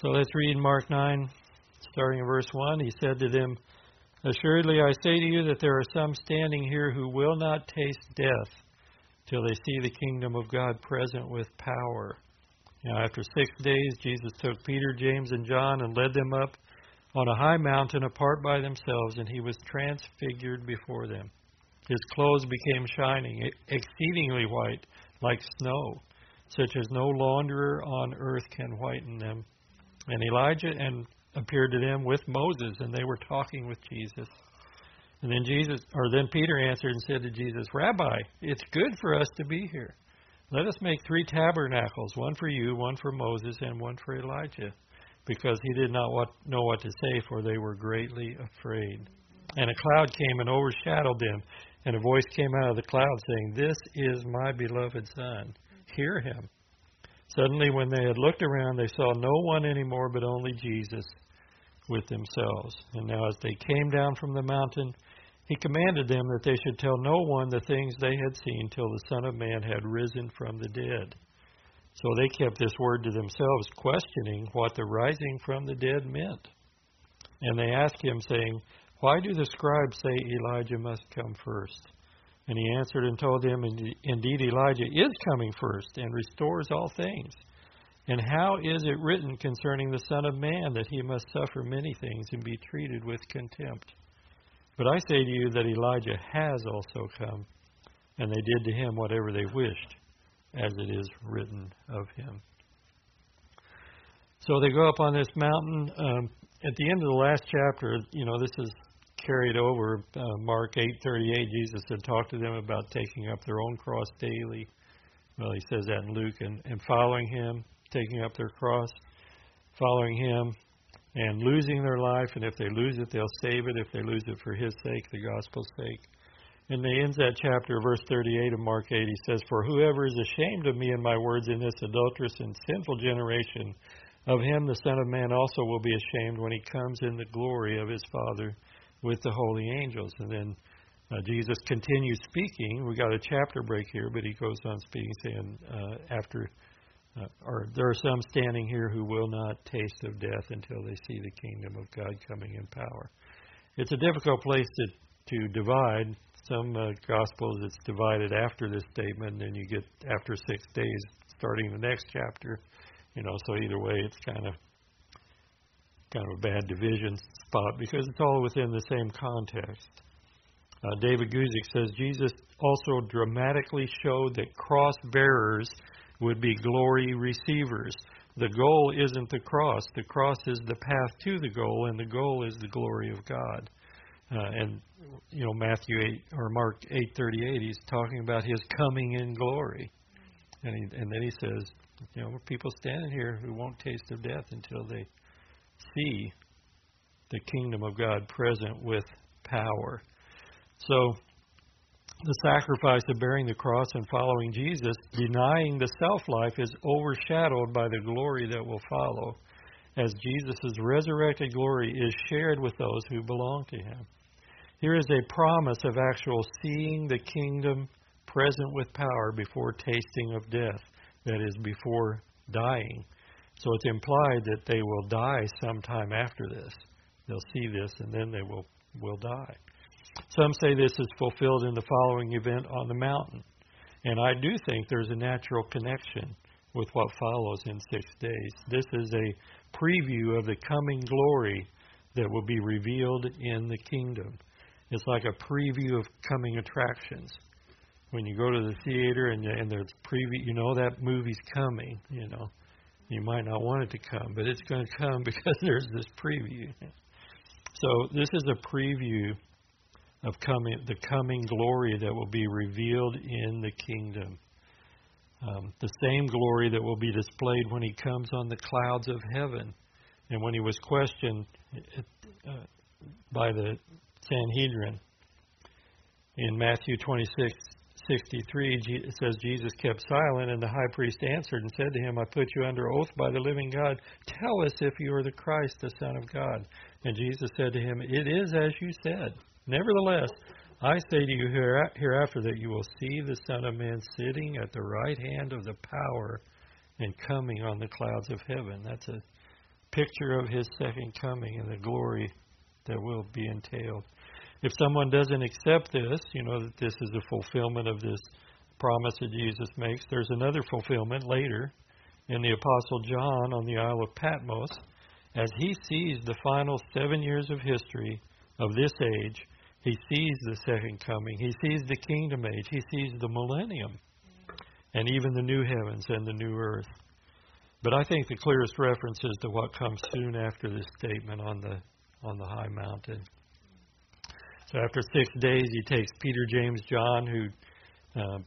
So let's read Mark 9, starting in verse 1. He said to them, Assuredly I say to you that there are some standing here who will not taste death till they see the kingdom of God present with power. Now, after six days, Jesus took Peter, James, and John and led them up on a high mountain apart by themselves, and he was transfigured before them. His clothes became shining, exceedingly white, like snow, such as no launderer on earth can whiten them. And Elijah and appeared to them with Moses, and they were talking with Jesus. And then Jesus, or then Peter answered and said to Jesus, Rabbi, it's good for us to be here. Let us make three tabernacles, one for you, one for Moses, and one for Elijah, because he did not what, know what to say, for they were greatly afraid. And a cloud came and overshadowed them, and a voice came out of the cloud saying, This is my beloved Son. Hear him. Suddenly, when they had looked around, they saw no one anymore but only Jesus with themselves. And now, as they came down from the mountain, he commanded them that they should tell no one the things they had seen till the Son of Man had risen from the dead. So they kept this word to themselves, questioning what the rising from the dead meant. And they asked him, saying, Why do the scribes say Elijah must come first? And he answered and told them, Indeed, Elijah is coming first and restores all things. And how is it written concerning the Son of Man that he must suffer many things and be treated with contempt? But I say to you that Elijah has also come, and they did to him whatever they wished, as it is written of him. So they go up on this mountain. Um, at the end of the last chapter, you know, this is carried over. Uh, Mark 8:38, Jesus had talked to them about taking up their own cross daily. Well, he says that in Luke, and, and following him, taking up their cross, following him, and losing their life, and if they lose it, they'll save it. If they lose it for His sake, the gospel's sake. And he ends that chapter, verse 38 of Mark 8. He says, For whoever is ashamed of me and my words in this adulterous and sinful generation, of him the Son of Man also will be ashamed when he comes in the glory of his Father with the holy angels. And then uh, Jesus continues speaking. We got a chapter break here, but he goes on speaking, saying, uh, after uh, or there are some standing here who will not taste of death until they see the kingdom of God coming in power. It's a difficult place to to divide. Some uh, gospels it's divided after this statement, and then you get after six days, starting the next chapter. You know, so either way, it's kind of kind of a bad division spot because it's all within the same context. Uh, David Guzik says Jesus also dramatically showed that cross bearers would be glory receivers. The goal isn't the cross. The cross is the path to the goal, and the goal is the glory of God. Uh, and you know Matthew eight or Mark eight thirty eight, he's talking about his coming in glory, and he, and then he says, you know, people standing here who won't taste of death until they see the kingdom of God present with power. So the sacrifice of bearing the cross and following Jesus, denying the self life, is overshadowed by the glory that will follow, as Jesus' resurrected glory is shared with those who belong to him. Here is a promise of actual seeing the kingdom present with power before tasting of death, that is, before dying. So it's implied that they will die sometime after this. They'll see this and then they will, will die. Some say this is fulfilled in the following event on the mountain. And I do think there's a natural connection with what follows in six days. This is a preview of the coming glory that will be revealed in the kingdom. It's like a preview of coming attractions. When you go to the theater and, and there's preview, you know that movie's coming. You know, you might not want it to come, but it's going to come because there's this preview. So this is a preview of coming, the coming glory that will be revealed in the kingdom. Um, the same glory that will be displayed when he comes on the clouds of heaven. And when he was questioned uh, by the Sanhedrin in Matthew 26, 63, it says Jesus kept silent, and the high priest answered and said to him, I put you under oath by the living God. Tell us if you are the Christ, the Son of God. And Jesus said to him, It is as you said. Nevertheless, I say to you hereafter that you will see the Son of Man sitting at the right hand of the power and coming on the clouds of heaven. That's a picture of his second coming and the glory that will be entailed. If someone doesn't accept this, you know that this is a fulfillment of this promise that Jesus makes, there's another fulfillment later in the Apostle John on the Isle of Patmos as he sees the final seven years of history of this age. He sees the second coming. He sees the kingdom age. He sees the millennium and even the new heavens and the new earth. But I think the clearest reference is to what comes soon after this statement on the on the high mountain. So after six days, he takes Peter, James, John, who uh,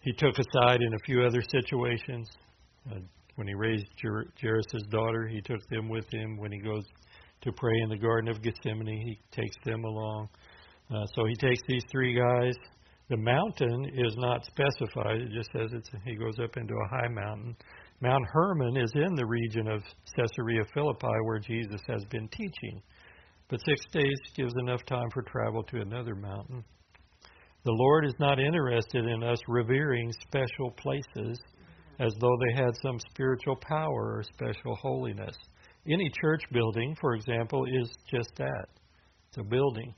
he took aside in a few other situations. Uh, when he raised Jer- Jairus' daughter, he took them with him. When he goes to pray in the Garden of Gethsemane, he takes them along. Uh, so he takes these three guys. The mountain is not specified. It just says it's, he goes up into a high mountain. Mount Hermon is in the region of Caesarea Philippi where Jesus has been teaching. But six days gives enough time for travel to another mountain. The Lord is not interested in us revering special places as though they had some spiritual power or special holiness. Any church building, for example, is just that it's a building.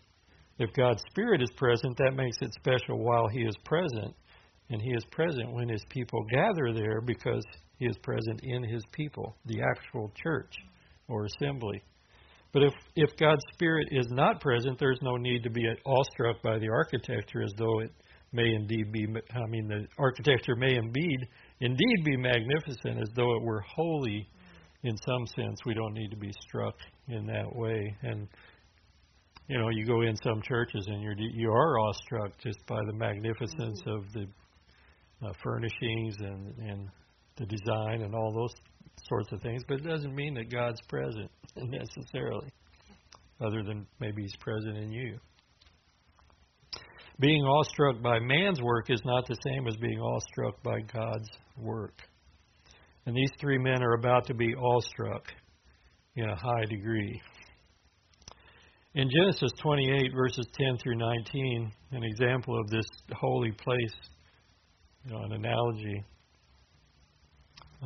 If God's Spirit is present, that makes it special while He is present. And He is present when His people gather there because He is present in His people, the actual church or assembly. But if, if God's Spirit is not present, there's no need to be awestruck by the architecture as though it may indeed be, I mean, the architecture may indeed, indeed be magnificent as though it were holy in some sense. We don't need to be struck in that way. And, you know, you go in some churches and you're, you are awestruck just by the magnificence mm-hmm. of the uh, furnishings and, and the design and all those sorts of things, but it doesn't mean that God's present necessarily, other than maybe He's present in you. Being awestruck by man's work is not the same as being awestruck by God's work. And these three men are about to be awestruck in a high degree. In Genesis 28, verses 10 through 19, an example of this holy place, you know, an analogy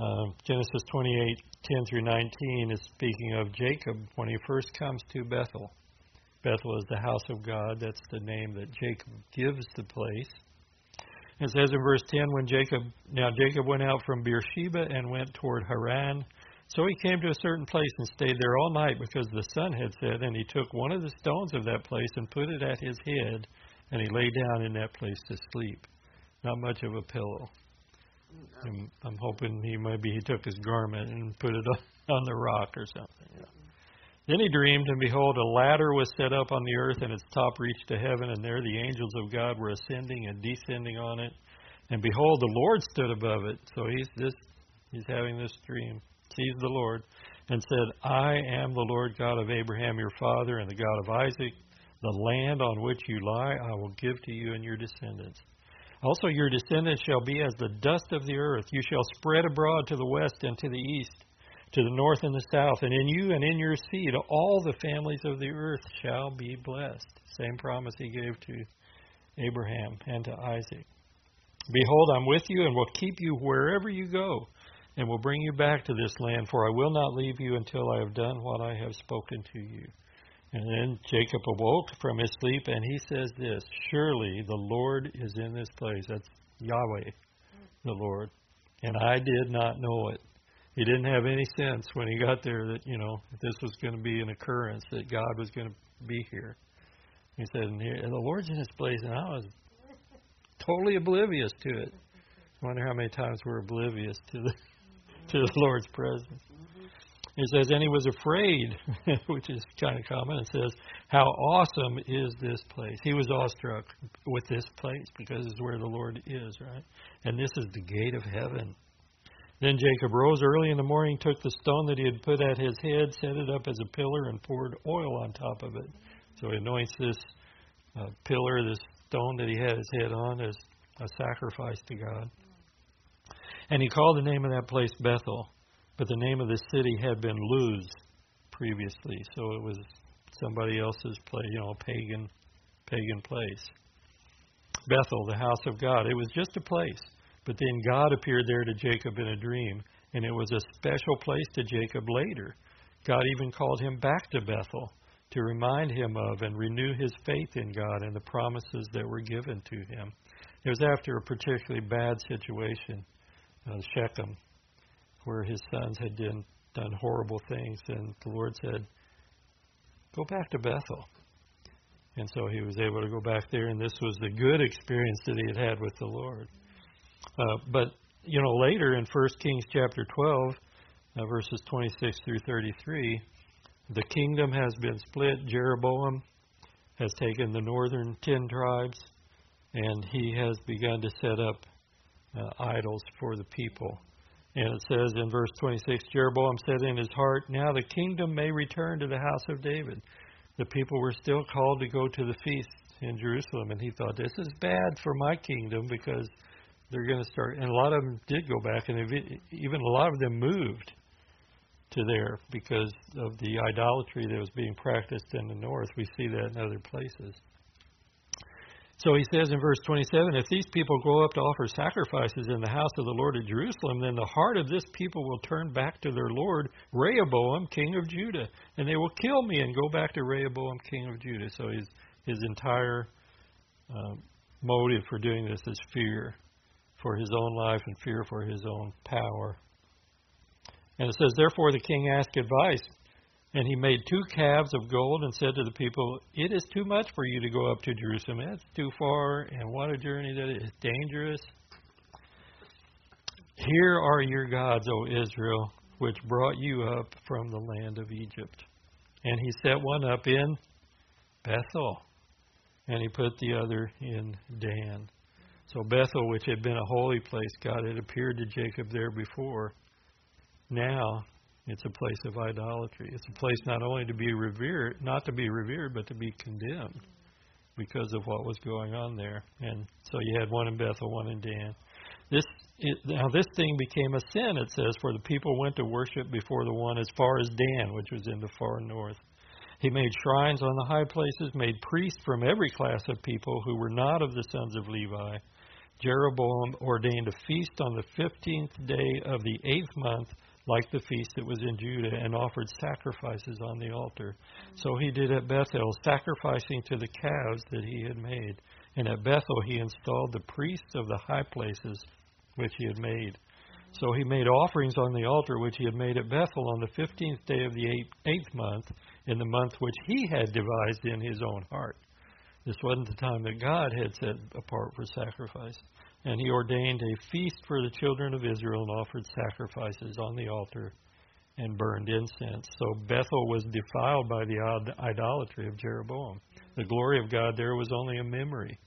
uh, Genesis 28, 10 through 19 is speaking of Jacob when he first comes to Bethel. Bethel is the house of God. That's the name that Jacob gives the place. It says in verse 10, when Jacob, now Jacob went out from Beersheba and went toward Haran. So he came to a certain place and stayed there all night because the sun had set, and he took one of the stones of that place and put it at his head, and he lay down in that place to sleep. Not much of a pillow. I'm, I'm hoping he maybe he took his garment and put it on the rock or something. Then he dreamed, and behold, a ladder was set up on the earth, and its top reached to heaven, and there the angels of God were ascending and descending on it. And behold, the Lord stood above it. So he's this, he's having this dream, sees the Lord, and said, I am the Lord God of Abraham your father, and the God of Isaac. The land on which you lie, I will give to you and your descendants. Also, your descendants shall be as the dust of the earth. You shall spread abroad to the west and to the east, to the north and the south. And in you and in your seed, all the families of the earth shall be blessed. Same promise he gave to Abraham and to Isaac. Behold, I'm with you and will keep you wherever you go, and will bring you back to this land, for I will not leave you until I have done what I have spoken to you. And then Jacob awoke from his sleep and he says this Surely the Lord is in this place. That's Yahweh, the Lord. And I did not know it. He didn't have any sense when he got there that, you know, this was going to be an occurrence, that God was going to be here. He said, and the Lord's in this place, and I was totally oblivious to it. I wonder how many times we're oblivious to the to the Lord's presence. It says, and he was afraid, which is kind of common. It says, how awesome is this place? He was awestruck with this place because it's where the Lord is, right? And this is the gate of heaven. Then Jacob rose early in the morning, took the stone that he had put at his head, set it up as a pillar, and poured oil on top of it. So he anoints this uh, pillar, this stone that he had his head on, as a sacrifice to God. And he called the name of that place Bethel but the name of the city had been Luz previously, so it was somebody else's place, you know, pagan, pagan place. Bethel, the house of God. It was just a place. But then God appeared there to Jacob in a dream and it was a special place to Jacob later. God even called him back to Bethel to remind him of and renew his faith in God and the promises that were given to him. It was after a particularly bad situation, uh, Shechem, where his sons had done, done horrible things, and the Lord said, Go back to Bethel. And so he was able to go back there, and this was the good experience that he had had with the Lord. Uh, but, you know, later in 1 Kings chapter 12, uh, verses 26 through 33, the kingdom has been split. Jeroboam has taken the northern ten tribes, and he has begun to set up uh, idols for the people. And it says in verse 26 Jeroboam said in his heart, Now the kingdom may return to the house of David. The people were still called to go to the feast in Jerusalem, and he thought, This is bad for my kingdom because they're going to start. And a lot of them did go back, and even a lot of them moved to there because of the idolatry that was being practiced in the north. We see that in other places. So he says in verse 27 If these people grow up to offer sacrifices in the house of the Lord at Jerusalem, then the heart of this people will turn back to their Lord, Rehoboam, king of Judah, and they will kill me and go back to Rehoboam, king of Judah. So his, his entire um, motive for doing this is fear for his own life and fear for his own power. And it says, Therefore the king asked advice and he made two calves of gold and said to the people, It is too much for you to go up to Jerusalem. It's too far, and what a journey that is dangerous. Here are your gods, O Israel, which brought you up from the land of Egypt. And he set one up in Bethel, and he put the other in Dan. So Bethel, which had been a holy place, God had appeared to Jacob there before. Now it's a place of idolatry. It's a place not only to be revered, not to be revered, but to be condemned because of what was going on there. And so you had one in Bethel, one in Dan. This it, now this thing became a sin. It says, for the people went to worship before the one as far as Dan, which was in the far north. He made shrines on the high places, made priests from every class of people who were not of the sons of Levi. Jeroboam ordained a feast on the fifteenth day of the eighth month like the feast that was in Judah, and offered sacrifices on the altar. Mm. So he did at Bethel, sacrificing to the calves that he had made. And at Bethel he installed the priests of the high places which he had made. Mm. So he made offerings on the altar which he had made at Bethel on the fifteenth day of the eighth, eighth month, in the month which he had devised in his own heart. This wasn't the time that God had set apart for sacrifice. And he ordained a feast for the children of Israel and offered sacrifices on the altar and burned incense. So Bethel was defiled by the idolatry of Jeroboam. The glory of God there was only a memory.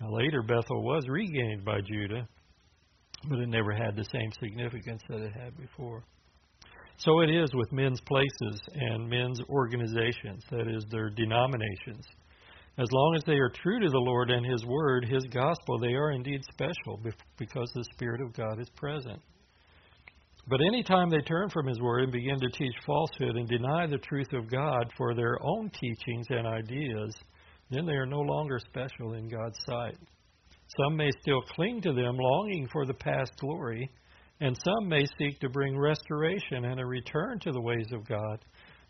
Now, later, Bethel was regained by Judah, but it never had the same significance that it had before. So it is with men's places and men's organizations, that is, their denominations. As long as they are true to the Lord and His Word, His gospel, they are indeed special because the Spirit of God is present. But any time they turn from His Word and begin to teach falsehood and deny the truth of God for their own teachings and ideas, then they are no longer special in God's sight. Some may still cling to them, longing for the past glory, and some may seek to bring restoration and a return to the ways of God,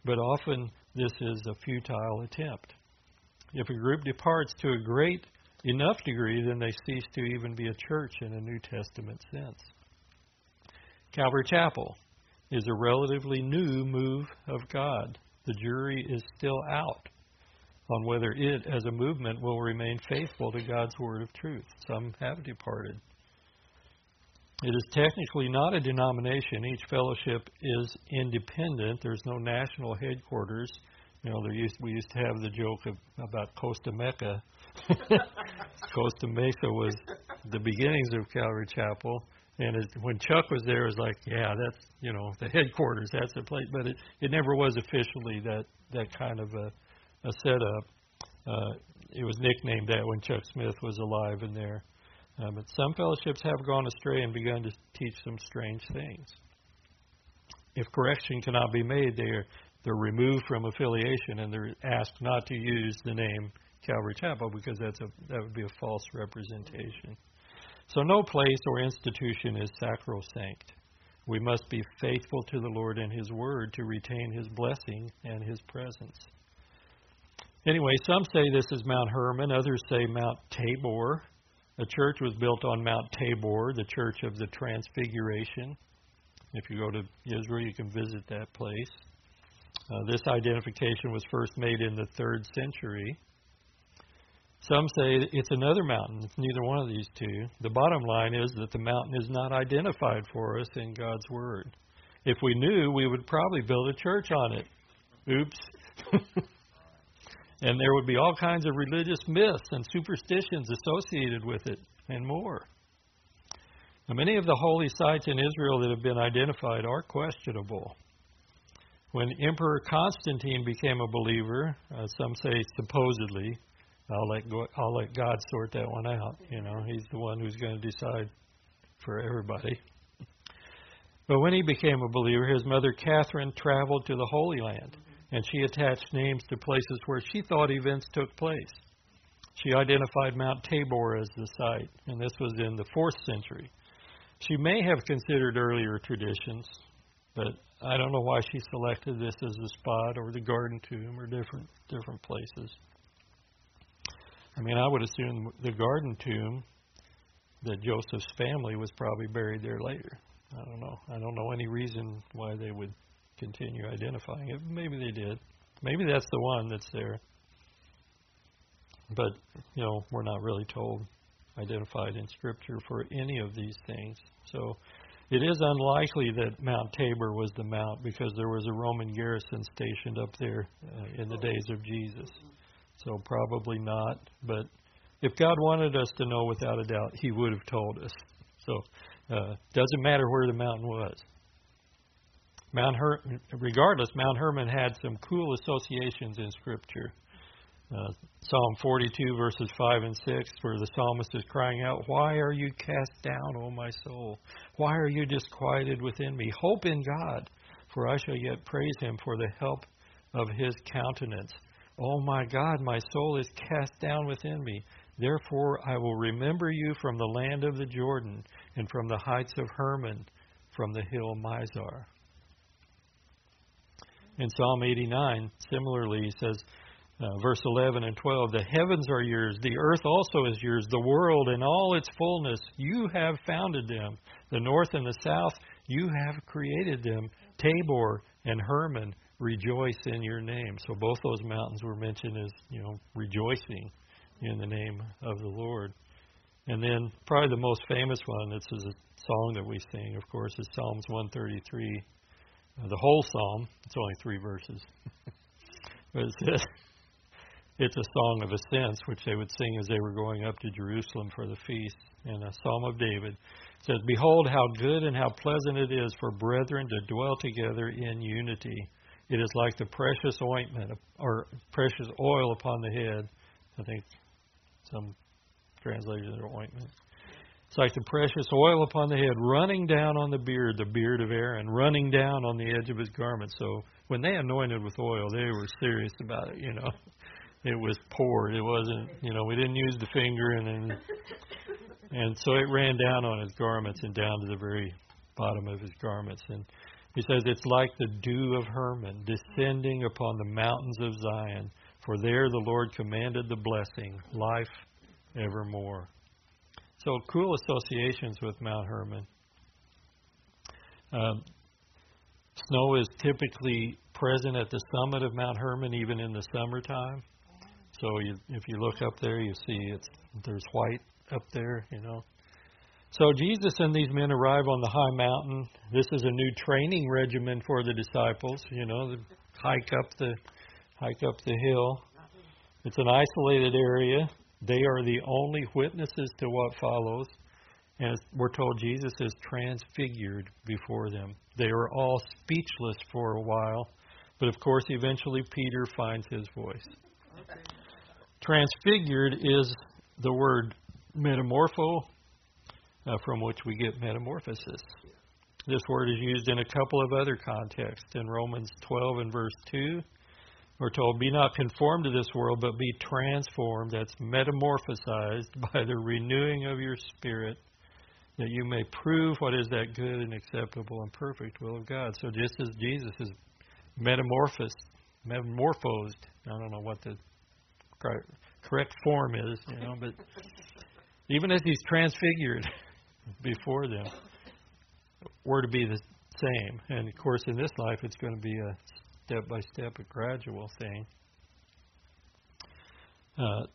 but often this is a futile attempt. If a group departs to a great enough degree, then they cease to even be a church in a New Testament sense. Calvary Chapel is a relatively new move of God. The jury is still out on whether it, as a movement, will remain faithful to God's word of truth. Some have departed. It is technically not a denomination. Each fellowship is independent. There's no national headquarters. You know, there used we used to have the joke of, about Costa Mesa. Costa Mesa was the beginnings of Calvary Chapel, and it, when Chuck was there, it was like, yeah, that's you know the headquarters, that's the place. But it it never was officially that that kind of a a setup. Uh, it was nicknamed that when Chuck Smith was alive in there. Uh, but some fellowships have gone astray and begun to teach some strange things. If correction cannot be made, they are they're removed from affiliation and they're asked not to use the name Calvary Chapel because that's a that would be a false representation. So no place or institution is sacrosanct. We must be faithful to the Lord and His Word to retain His blessing and His presence. Anyway, some say this is Mount Hermon, others say Mount Tabor. A church was built on Mount Tabor, the Church of the Transfiguration. If you go to Israel, you can visit that place. Uh, this identification was first made in the third century. Some say it's another mountain. It's neither one of these two. The bottom line is that the mountain is not identified for us in God's Word. If we knew, we would probably build a church on it. Oops. and there would be all kinds of religious myths and superstitions associated with it, and more. Now, many of the holy sites in Israel that have been identified are questionable. When Emperor Constantine became a believer, uh, some say supposedly, I'll let go, I'll let God sort that one out. You know, He's the one who's going to decide for everybody. But when he became a believer, his mother Catherine traveled to the Holy Land, and she attached names to places where she thought events took place. She identified Mount Tabor as the site, and this was in the fourth century. She may have considered earlier traditions, but I don't know why she selected this as the spot or the garden tomb or different different places. I mean, I would assume the garden tomb that Joseph's family was probably buried there later. I don't know. I don't know any reason why they would continue identifying it. Maybe they did. Maybe that's the one that's there. But, you know, we're not really told, identified in Scripture for any of these things. So it is unlikely that Mount Tabor was the mount because there was a Roman garrison stationed up there uh, in the days of Jesus. So probably not. But if God wanted us to know without a doubt, He would have told us. So uh, doesn't matter where the mountain was. Mount Her- regardless, Mount Hermon had some cool associations in Scripture. Uh, Psalm 42, verses 5 and 6, where the psalmist is crying out, Why are you cast down, O my soul? Why are you disquieted within me? Hope in God, for I shall yet praise him for the help of his countenance. O my God, my soul is cast down within me. Therefore I will remember you from the land of the Jordan and from the heights of Hermon, from the hill Mizar. In Psalm 89, similarly, he says, uh, verse 11 and 12 The heavens are yours, the earth also is yours, the world and all its fullness. You have founded them. The north and the south, you have created them. Tabor and Hermon rejoice in your name. So both those mountains were mentioned as, you know, rejoicing in the name of the Lord. And then probably the most famous one, this is a song that we sing, of course, is Psalms 133. Uh, the whole psalm, it's only three verses. but it says, it's a song of ascents, which they would sing as they were going up to Jerusalem for the feast. And a psalm of David it says, Behold, how good and how pleasant it is for brethren to dwell together in unity. It is like the precious ointment or precious oil upon the head. I think some translations are ointment. It's like the precious oil upon the head, running down on the beard, the beard of Aaron, running down on the edge of his garment. So when they anointed with oil, they were serious about it. You know, it was poured. It wasn't. You know, we didn't use the finger, and then, and so it ran down on his garments and down to the very bottom of his garments. And he says, It's like the dew of Hermon descending upon the mountains of Zion, for there the Lord commanded the blessing, life evermore. So, cool associations with Mount Hermon. Um, snow is typically present at the summit of Mount Hermon, even in the summertime. So, you, if you look up there, you see it's there's white up there, you know. So Jesus and these men arrive on the high mountain. This is a new training regimen for the disciples. You know, hike up the hike up the hill. It's an isolated area. They are the only witnesses to what follows. And we're told Jesus is transfigured before them. They are all speechless for a while, but of course, eventually Peter finds his voice. Transfigured is the word metamorpho, uh, from which we get metamorphosis. This word is used in a couple of other contexts. In Romans 12 and verse 2, we're told, Be not conformed to this world, but be transformed, that's metamorphosized by the renewing of your spirit, that you may prove what is that good and acceptable and perfect will of God. So just as Jesus is metamorphosed, metamorphosed, I don't know what the correct form is, you know, but even as he's transfigured before them, we're to be the same. And of course, in this life, it's going to be a step by step, a gradual thing. Uh,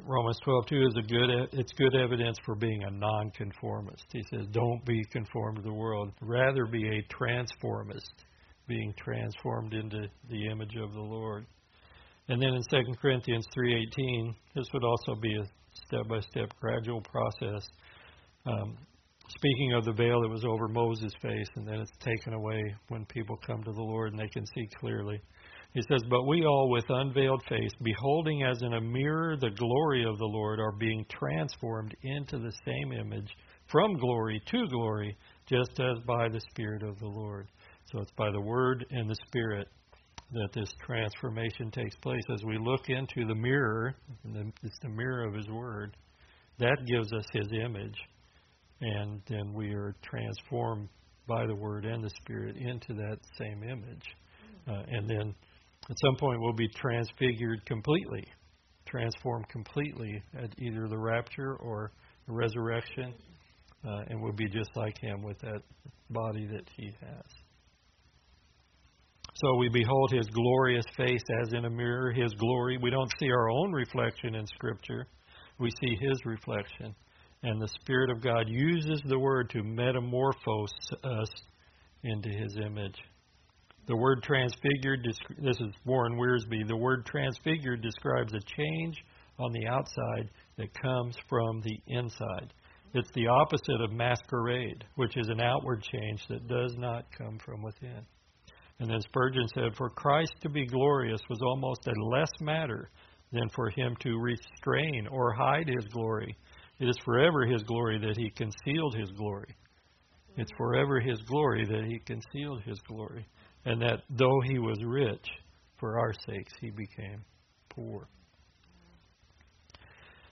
Romans 12:2 is a good it's good evidence for being a nonconformist. He says, "Don't be conformed to the world; rather be a transformist, being transformed into the image of the Lord." And then in 2 Corinthians 3:18, this would also be a step-by-step gradual process. Um, speaking of the veil that was over Moses' face, and then it's taken away when people come to the Lord and they can see clearly. He says, But we all, with unveiled face, beholding as in a mirror the glory of the Lord, are being transformed into the same image from glory to glory, just as by the Spirit of the Lord. So it's by the Word and the Spirit that this transformation takes place. As we look into the mirror, it's the mirror of His Word, that gives us His image. And then we are transformed by the Word and the Spirit into that same image. Uh, and then at some point we'll be transfigured completely, transformed completely at either the rapture or the resurrection, uh, and we'll be just like Him with that body that He has. So we behold His glorious face as in a mirror, His glory. We don't see our own reflection in Scripture, we see His reflection. And the Spirit of God uses the Word to metamorphose us into His image. The word transfigured, this is Warren Wiersbe, the word transfigured describes a change on the outside that comes from the inside. It's the opposite of masquerade, which is an outward change that does not come from within. And then Spurgeon said, For Christ to be glorious was almost a less matter than for him to restrain or hide his glory. It is forever his glory that he concealed his glory. It's forever his glory that he concealed his glory and that though he was rich, for our sakes he became poor.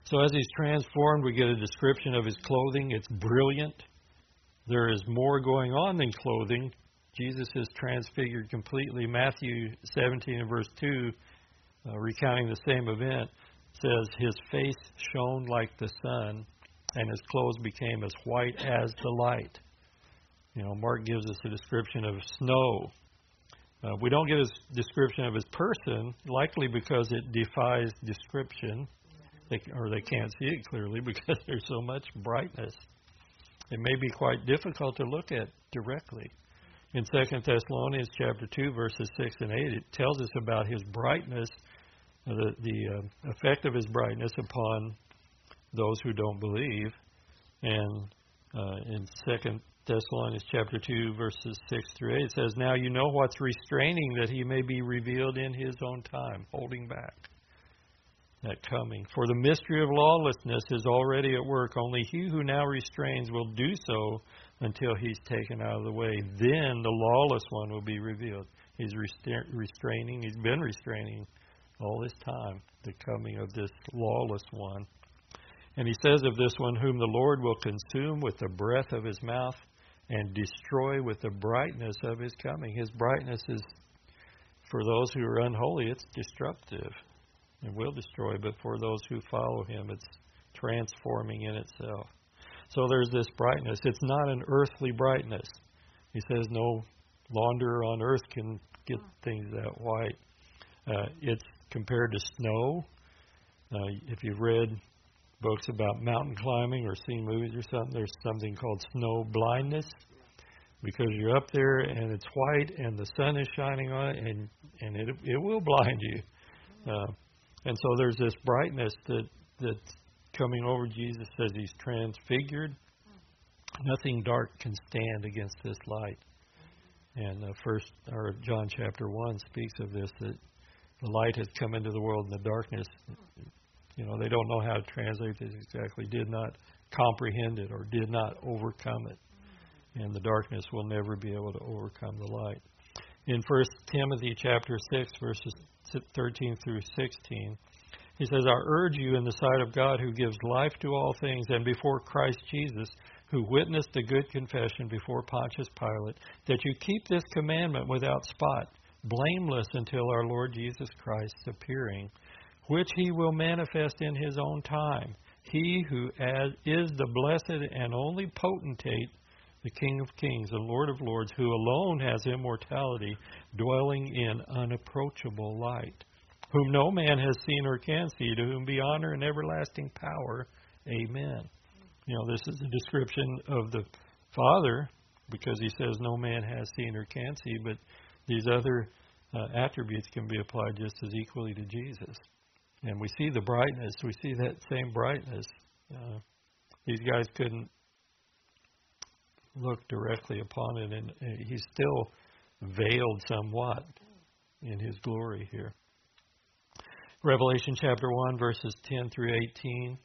So as he's transformed, we get a description of his clothing. It's brilliant. There is more going on than clothing. Jesus is transfigured completely. Matthew 17 and verse 2, uh, recounting the same event, says, His face shone like the sun, and his clothes became as white as the light. You know, Mark gives us a description of snow uh, we don't get a description of his person, likely because it defies description, they, or they can't see it clearly because there's so much brightness. It may be quite difficult to look at directly. In 2 Thessalonians chapter 2, verses 6 and 8, it tells us about his brightness, the, the uh, effect of his brightness upon those who don't believe. And uh, in 2 Thessalonians chapter 2, verses 6 through 8, it says, Now you know what's restraining that he may be revealed in his own time, holding back that coming. For the mystery of lawlessness is already at work. Only he who now restrains will do so until he's taken out of the way. Then the lawless one will be revealed. He's restraining, he's been restraining all this time the coming of this lawless one. And he says of this one, whom the Lord will consume with the breath of his mouth and destroy with the brightness of his coming. His brightness is, for those who are unholy, it's destructive and will destroy, but for those who follow him, it's transforming in itself. So there's this brightness. It's not an earthly brightness. He says no launderer on earth can get things that white. Uh, it's compared to snow. Uh, if you've read books about mountain climbing or seen movies or something, there's something called snow blindness because you're up there and it's white and the sun is shining on it and and it it will blind you. Uh, and so there's this brightness that that's coming over Jesus as he's transfigured. Nothing dark can stand against this light. And uh, first, or John chapter one speaks of this that the light has come into the world, and the darkness you know, they don't know how to translate this exactly, did not comprehend it or did not overcome it. And the darkness will never be able to overcome the light. In 1 Timothy chapter 6, verses 13 through 16, he says, I urge you in the sight of God who gives life to all things and before Christ Jesus, who witnessed a good confession before Pontius Pilate, that you keep this commandment without spot, blameless until our Lord Jesus Christ's appearing, which he will manifest in his own time. He who is the blessed and only potentate, the King of kings, the Lord of lords, who alone has immortality, dwelling in unapproachable light, whom no man has seen or can see, to whom be honor and everlasting power. Amen. You know, this is a description of the Father because he says no man has seen or can see, but these other uh, attributes can be applied just as equally to Jesus. And we see the brightness, we see that same brightness. Uh, these guys couldn't look directly upon it, and uh, he's still veiled somewhat in his glory here. Revelation chapter 1, verses 10 through 18.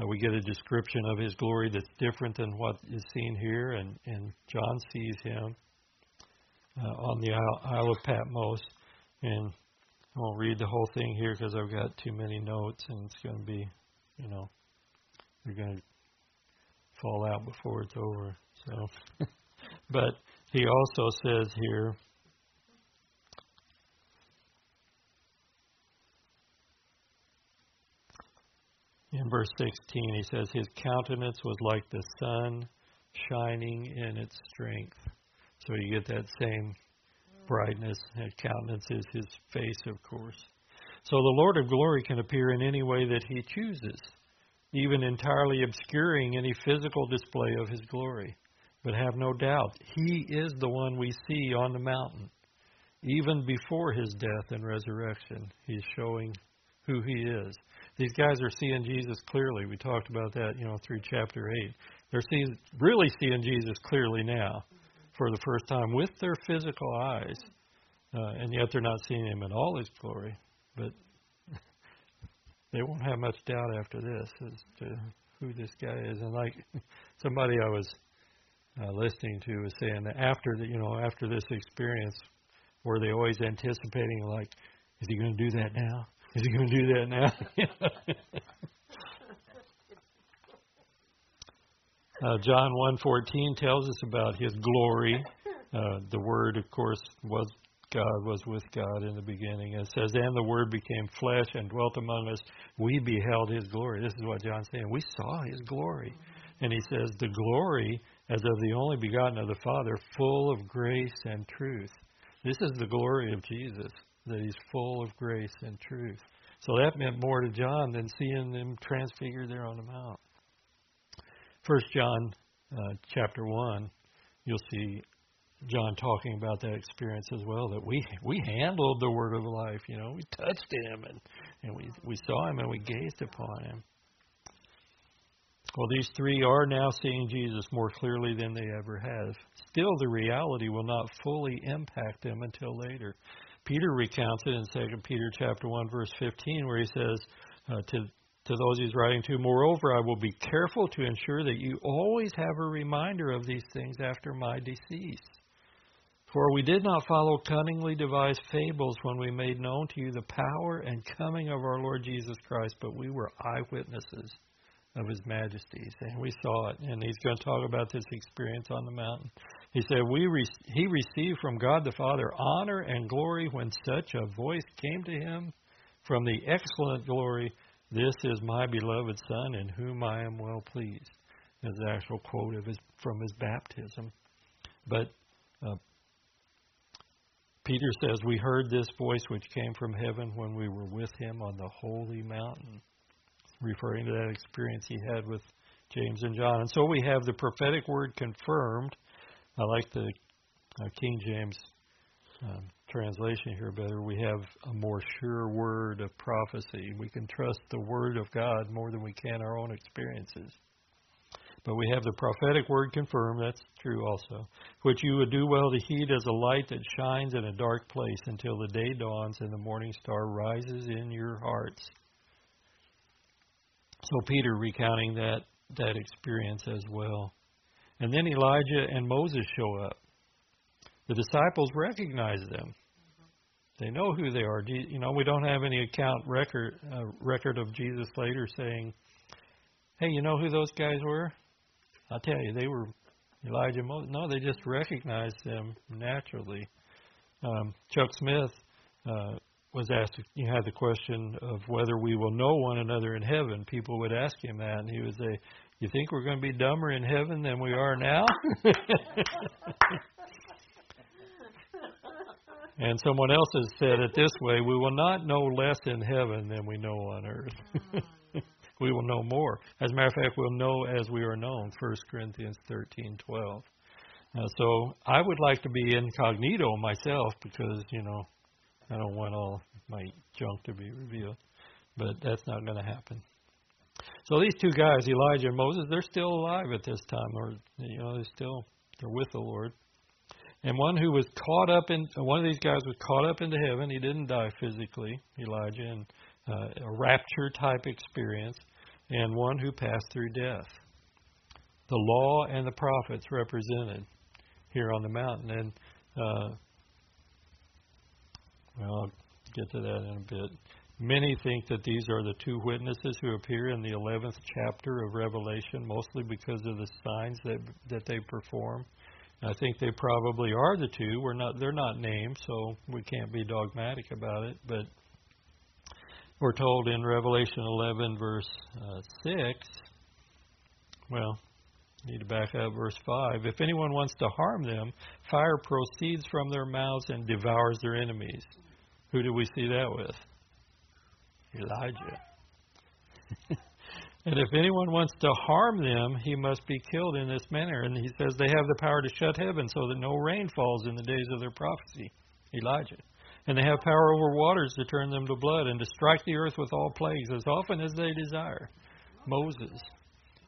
Uh, we get a description of his glory that's different than what is seen here, and, and John sees him uh, on the Isle, Isle of Patmos. And I won't read the whole thing here because I've got too many notes, and it's going to be, you know, you're going to fall out before it's over. So, but he also says here in verse 16, he says, His countenance was like the sun shining in its strength. So you get that same brightness. His countenance is his face, of course. So the Lord of glory can appear in any way that he chooses, even entirely obscuring any physical display of his glory. But have no doubt, he is the one we see on the mountain. Even before his death and resurrection, he's showing who he is. These guys are seeing Jesus clearly. We talked about that, you know, through chapter 8. They're seeing, really seeing Jesus clearly now for the first time with their physical eyes. Uh, and yet they're not seeing him in all his glory. But they won't have much doubt after this as to who this guy is. And like somebody I was uh, listening to was saying that after the, you know, after this experience, were they always anticipating like, is he going to do that now? Is he going to do that now? uh, John 1:14 tells us about his glory. Uh, the Word, of course, was God, was with God in the beginning. It says, "And the Word became flesh and dwelt among us. We beheld His glory." This is what John's saying. We saw His glory, and he says, "The glory as of the only begotten of the Father, full of grace and truth." This is the glory of Jesus that he's full of grace and truth. So that meant more to John than seeing them transfigured there on the mount. First John uh, chapter one, you'll see John talking about that experience as well. That we we handled the word of life. You know, we touched him and and we we saw him and we gazed upon him. Well, these three are now seeing Jesus more clearly than they ever have. Still, the reality will not fully impact them until later. Peter recounts it in Second Peter chapter one verse fifteen, where he says uh, to to those he's writing to, Moreover, I will be careful to ensure that you always have a reminder of these things after my decease. For we did not follow cunningly devised fables when we made known to you the power and coming of our Lord Jesus Christ, but we were eyewitnesses of his majesties. And we saw it. And he's going to talk about this experience on the mountain. He said, we re- He received from God the Father honor and glory when such a voice came to him from the excellent glory This is my beloved Son in whom I am well pleased. Is the actual quote of his, from his baptism. But uh, Peter says, We heard this voice which came from heaven when we were with him on the holy mountain referring to that experience he had with James and John. And so we have the prophetic word confirmed. I like the uh, King James um, translation here better. We have a more sure word of prophecy. We can trust the word of God more than we can our own experiences. But we have the prophetic word confirmed, that's true also, which you would do well to heed as a light that shines in a dark place until the day dawns and the morning star rises in your hearts. So Peter recounting that that experience as well. And then Elijah and Moses show up. The disciples recognize them. They know who they are. You know, we don't have any account record uh, record of Jesus later saying, "Hey, you know who those guys were? I tell you, they were Elijah and Moses. No, they just recognized them naturally. Um, Chuck Smith uh, was asked, you had the question of whether we will know one another in heaven. People would ask him that, and he would say, You think we're going to be dumber in heaven than we are now? and someone else has said it this way We will not know less in heaven than we know on earth. we will know more. As a matter of fact, we'll know as we are known. 1 Corinthians 13:12. Uh, so I would like to be incognito myself because you know I don't want all my junk to be revealed, but that's not going to happen. So these two guys, Elijah and Moses, they're still alive at this time, or you know they're still they're with the Lord. And one who was caught up in one of these guys was caught up into heaven. He didn't die physically, Elijah, and uh, a rapture type experience, and one who passed through death. The law and the prophets represented here on the mountain, and uh, well, I'll get to that in a bit. Many think that these are the two witnesses who appear in the 11th chapter of Revelation, mostly because of the signs that that they perform. I think they probably are the two. We're not; they're not named, so we can't be dogmatic about it. But we're told in Revelation 11, verse uh, 6, well, need to back up verse 5. If anyone wants to harm them, fire proceeds from their mouths and devours their enemies. Who do we see that with? Elijah. and if anyone wants to harm them, he must be killed in this manner. And he says they have the power to shut heaven so that no rain falls in the days of their prophecy. Elijah. And they have power over waters to turn them to blood and to strike the earth with all plagues as often as they desire. Moses.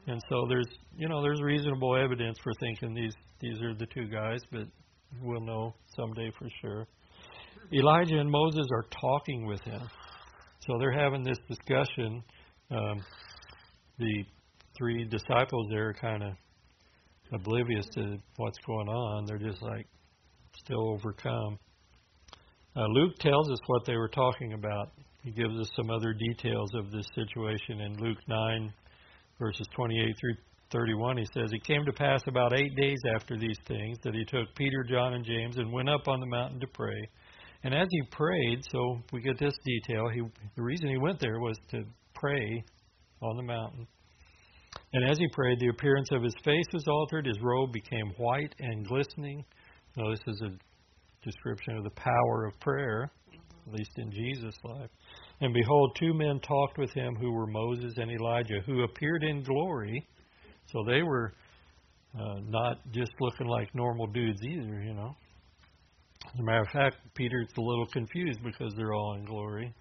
And so there's you know, there's reasonable evidence for thinking these these are the two guys, but we'll know someday for sure. Elijah and Moses are talking with him. So they're having this discussion. Um, the three disciples there are kind of oblivious to what's going on. They're just like still overcome. Uh, Luke tells us what they were talking about. He gives us some other details of this situation in Luke 9, verses 28 through 31. He says, It came to pass about eight days after these things that he took Peter, John, and James and went up on the mountain to pray. And as he prayed, so we get this detail, he, the reason he went there was to pray on the mountain. And as he prayed, the appearance of his face was altered, his robe became white and glistening. Now, this is a description of the power of prayer, at least in Jesus' life. And behold, two men talked with him who were Moses and Elijah, who appeared in glory. So they were uh, not just looking like normal dudes either, you know. As a matter of fact, Peter's a little confused because they're all in glory.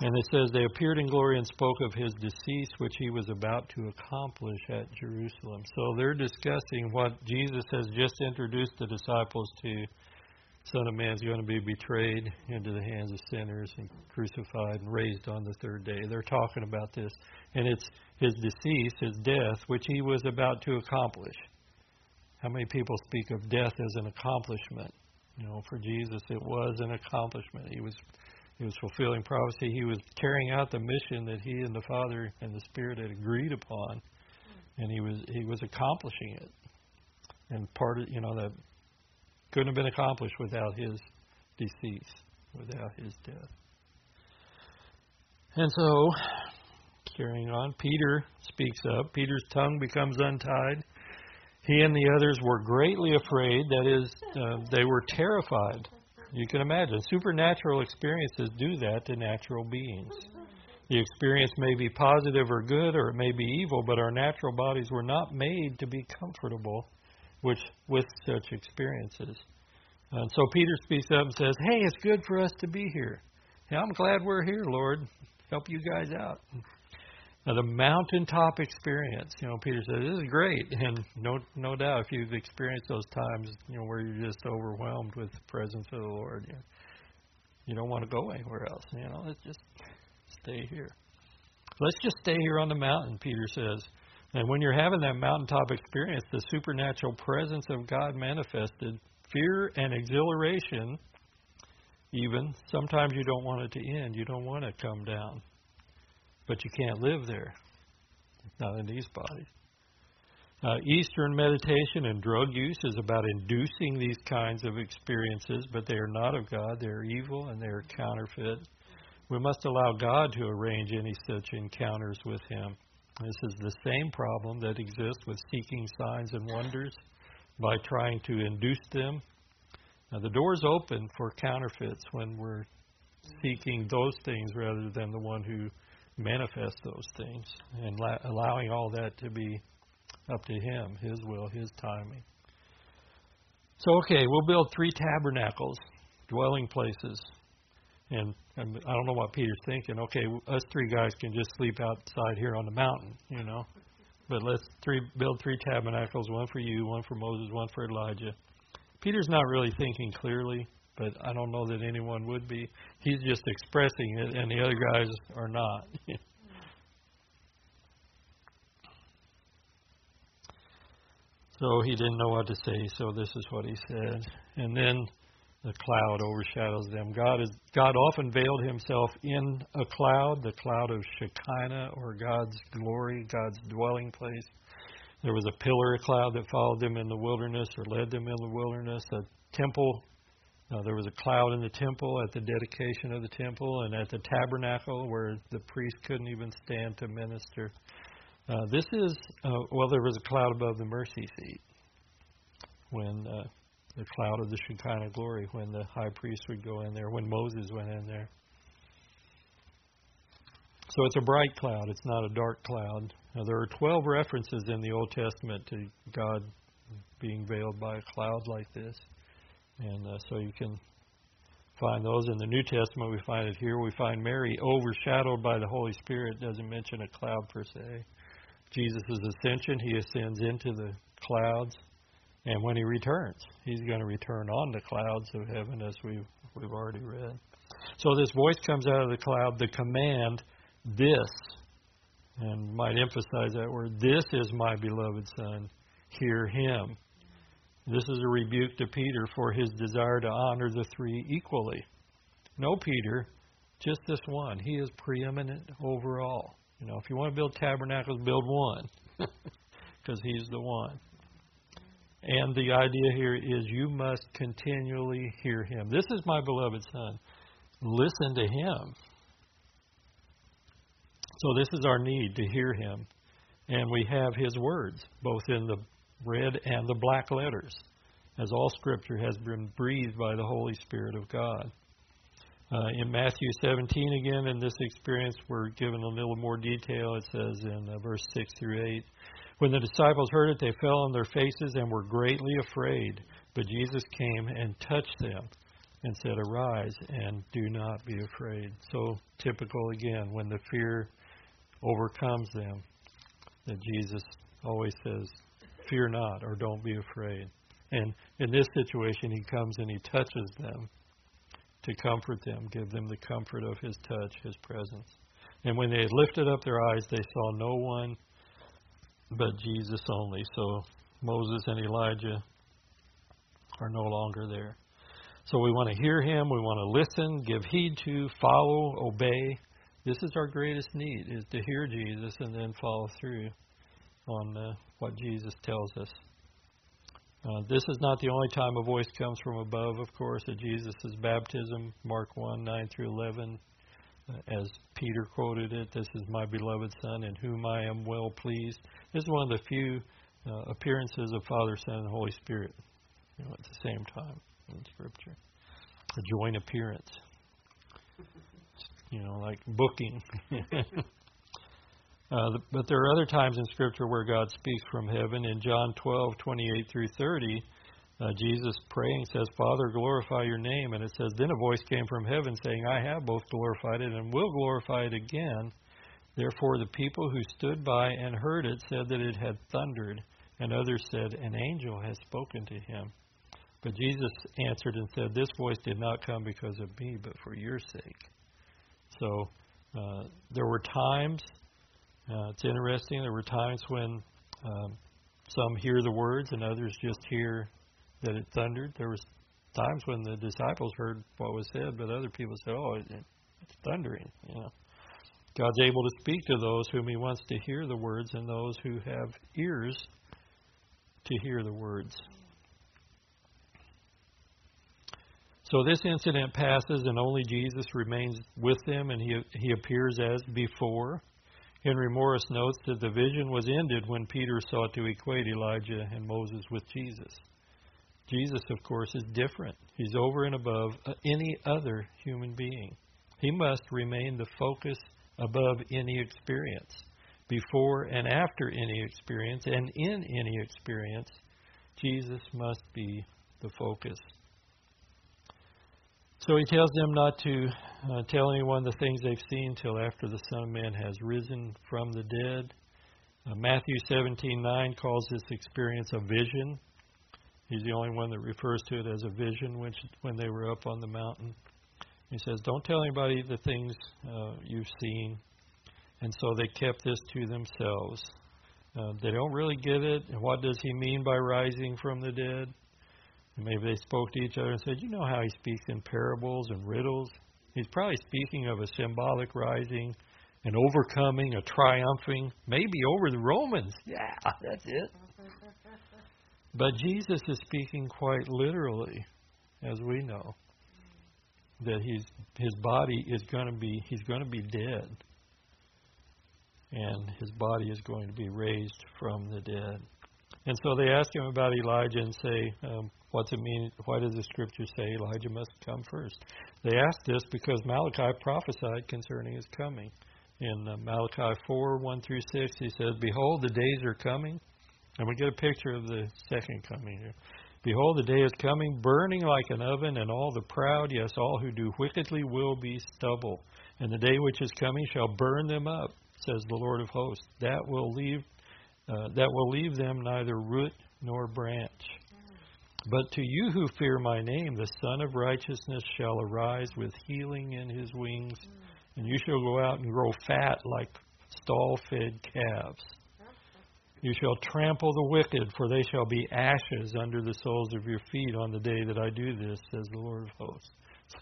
And it says, They appeared in glory and spoke of his decease, which he was about to accomplish at Jerusalem. So they're discussing what Jesus has just introduced the disciples to. Son of Man is going to be betrayed into the hands of sinners and crucified and raised on the third day. They're talking about this. And it's his decease, his death, which he was about to accomplish. How many people speak of death as an accomplishment? You know, for Jesus, it was an accomplishment. He was he was fulfilling prophecy. He was carrying out the mission that he and the Father and the Spirit had agreed upon, and he was he was accomplishing it. And part of you know that couldn't have been accomplished without his decease, without his death. And so, carrying on, Peter speaks up. Peter's tongue becomes untied. He and the others were greatly afraid. That is, uh, they were terrified. You can imagine. Supernatural experiences do that to natural beings. The experience may be positive or good, or it may be evil, but our natural bodies were not made to be comfortable which, with such experiences. And so Peter speaks up and says, Hey, it's good for us to be here. Hey, I'm glad we're here, Lord. Help you guys out. Now, the mountaintop experience, you know, Peter says, this is great. And no, no doubt, if you've experienced those times, you know, where you're just overwhelmed with the presence of the Lord, you, you don't want to go anywhere else. You know, let's just stay here. Let's just stay here on the mountain, Peter says. And when you're having that mountaintop experience, the supernatural presence of God manifested, fear and exhilaration, even, sometimes you don't want it to end. You don't want to come down but you can't live there. not in these bodies. Uh, Eastern meditation and drug use is about inducing these kinds of experiences, but they are not of God. They are evil and they are counterfeit. We must allow God to arrange any such encounters with Him. This is the same problem that exists with seeking signs and wonders by trying to induce them. Now, the door's open for counterfeits when we're seeking those things rather than the one who manifests those things and la- allowing all that to be up to Him, His will, His timing. So, okay, we'll build three tabernacles, dwelling places. And, and I don't know what Peter's thinking. Okay, us three guys can just sleep outside here on the mountain, you know. But let's three, build three tabernacles one for you, one for Moses, one for Elijah. Peter's not really thinking clearly, but I don't know that anyone would be. He's just expressing it, and the other guys are not. so he didn't know what to say, so this is what he said. And then the cloud overshadows them. God is God often veiled himself in a cloud, the cloud of Shekinah or God's glory, God's dwelling place. There was a pillar of cloud that followed them in the wilderness or led them in the wilderness. A temple, uh, there was a cloud in the temple at the dedication of the temple and at the tabernacle where the priest couldn't even stand to minister. Uh, this is, uh, well, there was a cloud above the mercy seat when uh, the cloud of the Shekinah glory when the high priest would go in there, when Moses went in there. So it's a bright cloud, it's not a dark cloud. Now, there are 12 references in the Old Testament to God being veiled by a cloud like this. And uh, so you can find those in the New Testament. We find it here. We find Mary overshadowed by the Holy Spirit. Doesn't mention a cloud per se. Jesus' ascension, he ascends into the clouds. And when he returns, he's going to return on the clouds of heaven, as we've, we've already read. So this voice comes out of the cloud, the command, this, and might emphasize that word, this is my beloved Son, hear him. This is a rebuke to Peter for his desire to honor the three equally. No, Peter, just this one. He is preeminent over all. You know, if you want to build tabernacles, build one, because he's the one. And the idea here is you must continually hear him. This is my beloved Son. Listen to him. So, this is our need to hear him. And we have his words, both in the red and the black letters, as all Scripture has been breathed by the Holy Spirit of God. Uh, in Matthew 17, again, in this experience, we're given a little more detail. It says in uh, verse 6 through 8 when the disciples heard it, they fell on their faces and were greatly afraid. But Jesus came and touched them and said, Arise and do not be afraid. So typical again, when the fear overcomes them, that Jesus always says, Fear not or don't be afraid. And in this situation, he comes and he touches them to comfort them, give them the comfort of his touch, his presence. And when they had lifted up their eyes, they saw no one but Jesus only. So Moses and Elijah are no longer there. So we want to hear him, we want to listen, give heed to, follow, obey. This is our greatest need is to hear Jesus and then follow through on uh, what Jesus tells us. Uh, this is not the only time a voice comes from above, of course, at Jesus' baptism, Mark 1 9 through 11 as Peter quoted it, this is my beloved Son in whom I am well pleased. This is one of the few uh, appearances of Father, Son, and Holy Spirit you know, at the same time in Scripture. A joint appearance. You know, like booking. uh, but there are other times in Scripture where God speaks from heaven. In John 12, 28 through 30, uh, Jesus praying says, Father, glorify your name. And it says, Then a voice came from heaven saying, I have both glorified it and will glorify it again. Therefore the people who stood by and heard it said that it had thundered, and others said, An angel has spoken to him. But Jesus answered and said, This voice did not come because of me, but for your sake. So uh, there were times, uh, it's interesting, there were times when um, some hear the words and others just hear that it thundered. There was times when the disciples heard what was said, but other people said, "Oh, it, it's thundering," you know. God's able to speak to those whom He wants to hear the words and those who have ears to hear the words. So this incident passes, and only Jesus remains with them, and he, he appears as before. Henry Morris notes that the vision was ended when Peter sought to equate Elijah and Moses with Jesus. Jesus, of course, is different. He's over and above uh, any other human being. He must remain the focus above any experience. Before and after any experience, and in any experience, Jesus must be the focus. So he tells them not to uh, tell anyone the things they've seen till after the Son of Man has risen from the dead. Uh, Matthew 17:9 calls this experience a vision. He's the only one that refers to it as a vision when when they were up on the mountain. He says, "Don't tell anybody the things uh, you've seen." And so they kept this to themselves. Uh, they don't really get it. What does he mean by rising from the dead? Maybe they spoke to each other and said, You know how he speaks in parables and riddles? He's probably speaking of a symbolic rising, an overcoming, a triumphing, maybe over the Romans. Yeah, that's it. But Jesus is speaking quite literally, as we know, that he's, his body is going to be he's going to be dead, and his body is going to be raised from the dead. And so they ask him about Elijah and say, um, What's it mean? Why does the scripture say Elijah must come first? They ask this because Malachi prophesied concerning his coming. In uh, Malachi 4 1 through 6, he says, Behold, the days are coming. And we get a picture of the second coming here. Behold, the day is coming, burning like an oven, and all the proud, yes, all who do wickedly will be stubble. And the day which is coming shall burn them up, says the Lord of hosts. That will leave, uh, that will leave them neither root nor branch. But to you who fear my name, the Sun of Righteousness shall arise with healing in his wings, and you shall go out and grow fat like stall fed calves. You shall trample the wicked, for they shall be ashes under the soles of your feet on the day that I do this, says the Lord of hosts.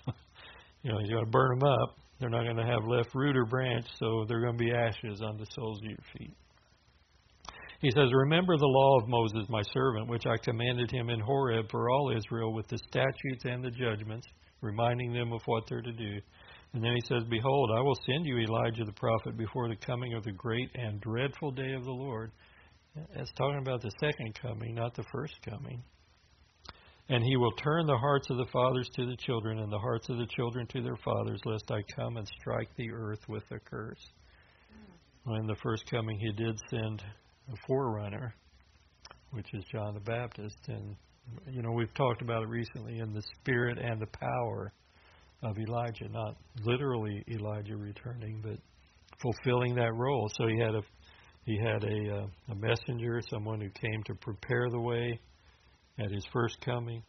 you know, he's going to burn them up. They're not going to have left root or branch, so they're going to be ashes on the soles of your feet. He says, Remember the law of Moses, my servant, which I commanded him in Horeb for all Israel with the statutes and the judgments, reminding them of what they're to do. And then he says, Behold, I will send you Elijah the prophet before the coming of the great and dreadful day of the Lord. That's talking about the second coming, not the first coming. And he will turn the hearts of the fathers to the children, and the hearts of the children to their fathers, lest I come and strike the earth with a curse. When the first coming, he did send a forerunner, which is John the Baptist. And, you know, we've talked about it recently in the spirit and the power of Elijah, not literally Elijah returning, but fulfilling that role. So he had a he had a uh, a messenger, someone who came to prepare the way at his first coming,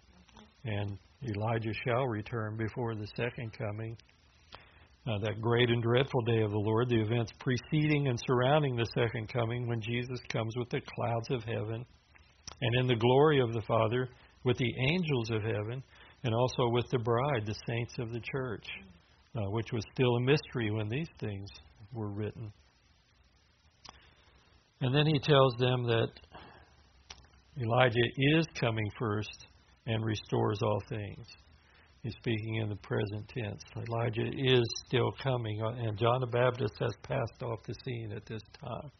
and Elijah shall return before the second coming uh, that great and dreadful day of the Lord, the events preceding and surrounding the second coming when Jesus comes with the clouds of heaven and in the glory of the Father with the angels of heaven and also with the bride, the saints of the church, uh, which was still a mystery when these things were written. And then he tells them that Elijah is coming first and restores all things. He's speaking in the present tense. Elijah is still coming, uh, and John the Baptist has passed off the scene at this time.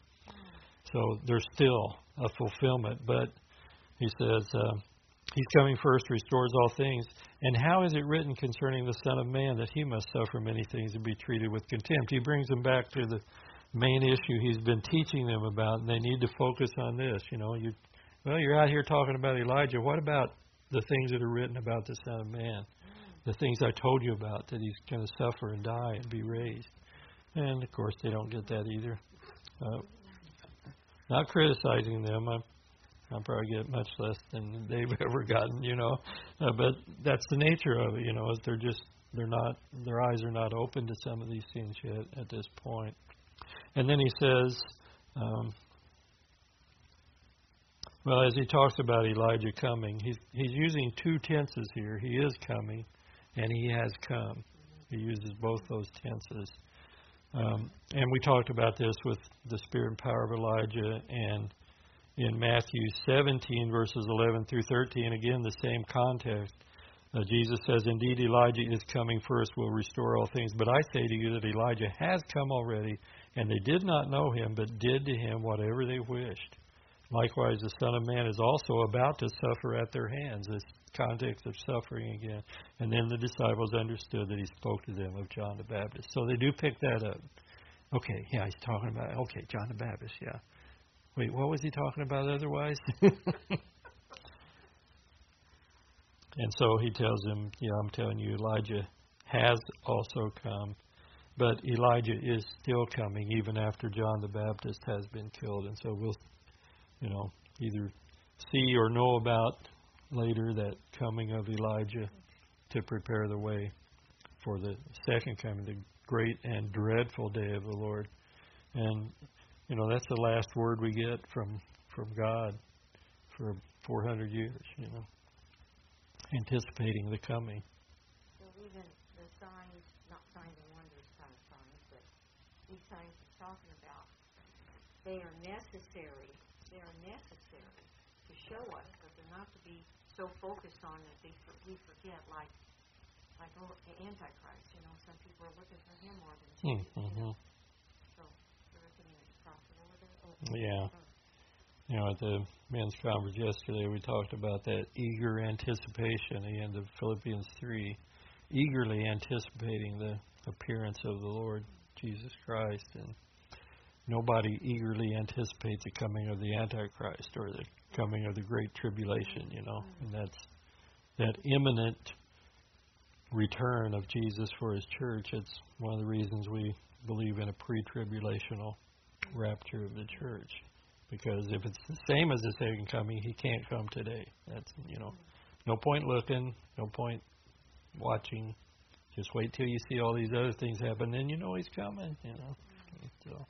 So there's still a fulfillment, but he says uh, he's coming first, restores all things. And how is it written concerning the Son of Man that he must suffer many things and be treated with contempt? He brings them back to the main issue he's been teaching them about, and they need to focus on this. You know, you well, you're out here talking about Elijah. What about the things that are written about the Son of Man? The things I told you about, that he's going to suffer and die and be raised. And of course, they don't get that either. Uh, not criticizing them. I'm, I'll probably get much less than they've ever gotten, you know. Uh, but that's the nature of it, you know, is they're just they're not their eyes are not open to some of these things yet at this point. And then he says, um, well, as he talks about Elijah coming, he's he's using two tenses here. He is coming, and he has come. He uses both those tenses. Um, and we talked about this with the spirit and power of Elijah, and in Matthew 17 verses 11 through 13, again the same context. Uh, Jesus says, Indeed, Elijah is coming first, will restore all things. But I say to you that Elijah has come already, and they did not know him, but did to him whatever they wished. Likewise, the Son of Man is also about to suffer at their hands. This context of suffering again. And then the disciples understood that he spoke to them of John the Baptist. So they do pick that up. Okay, yeah, he's talking about, okay, John the Baptist, yeah. Wait, what was he talking about otherwise? And so he tells him, Yeah, I'm telling you, Elijah has also come, but Elijah is still coming even after John the Baptist has been killed. And so we'll, you know, either see or know about later that coming of Elijah to prepare the way for the second coming, the great and dreadful day of the Lord. And you know, that's the last word we get from from God for 400 years, you know anticipating the coming. So even the signs, not signs and wonders kind of signs, but these signs he's talking about, they are necessary. They are necessary to show us, but they're not to be so focused on that they we forget, like like oh, the Antichrist. You know, some people are looking for him more than Jesus. Mm-hmm. You know? So everything is profitable. Oh, yeah. oh. You know, at the men's conference yesterday, we talked about that eager anticipation, the end of Philippians 3, eagerly anticipating the appearance of the Lord Jesus Christ. And nobody eagerly anticipates the coming of the Antichrist or the coming of the Great Tribulation, you know. Mm-hmm. And that's that imminent return of Jesus for his church. It's one of the reasons we believe in a pre tribulational rapture of the church. Because if it's the same as the second coming, he can't come today. That's you know, mm-hmm. no point looking, no point watching. Just wait till you see all these other things happen, then you know he's coming. You know. Mm-hmm. So.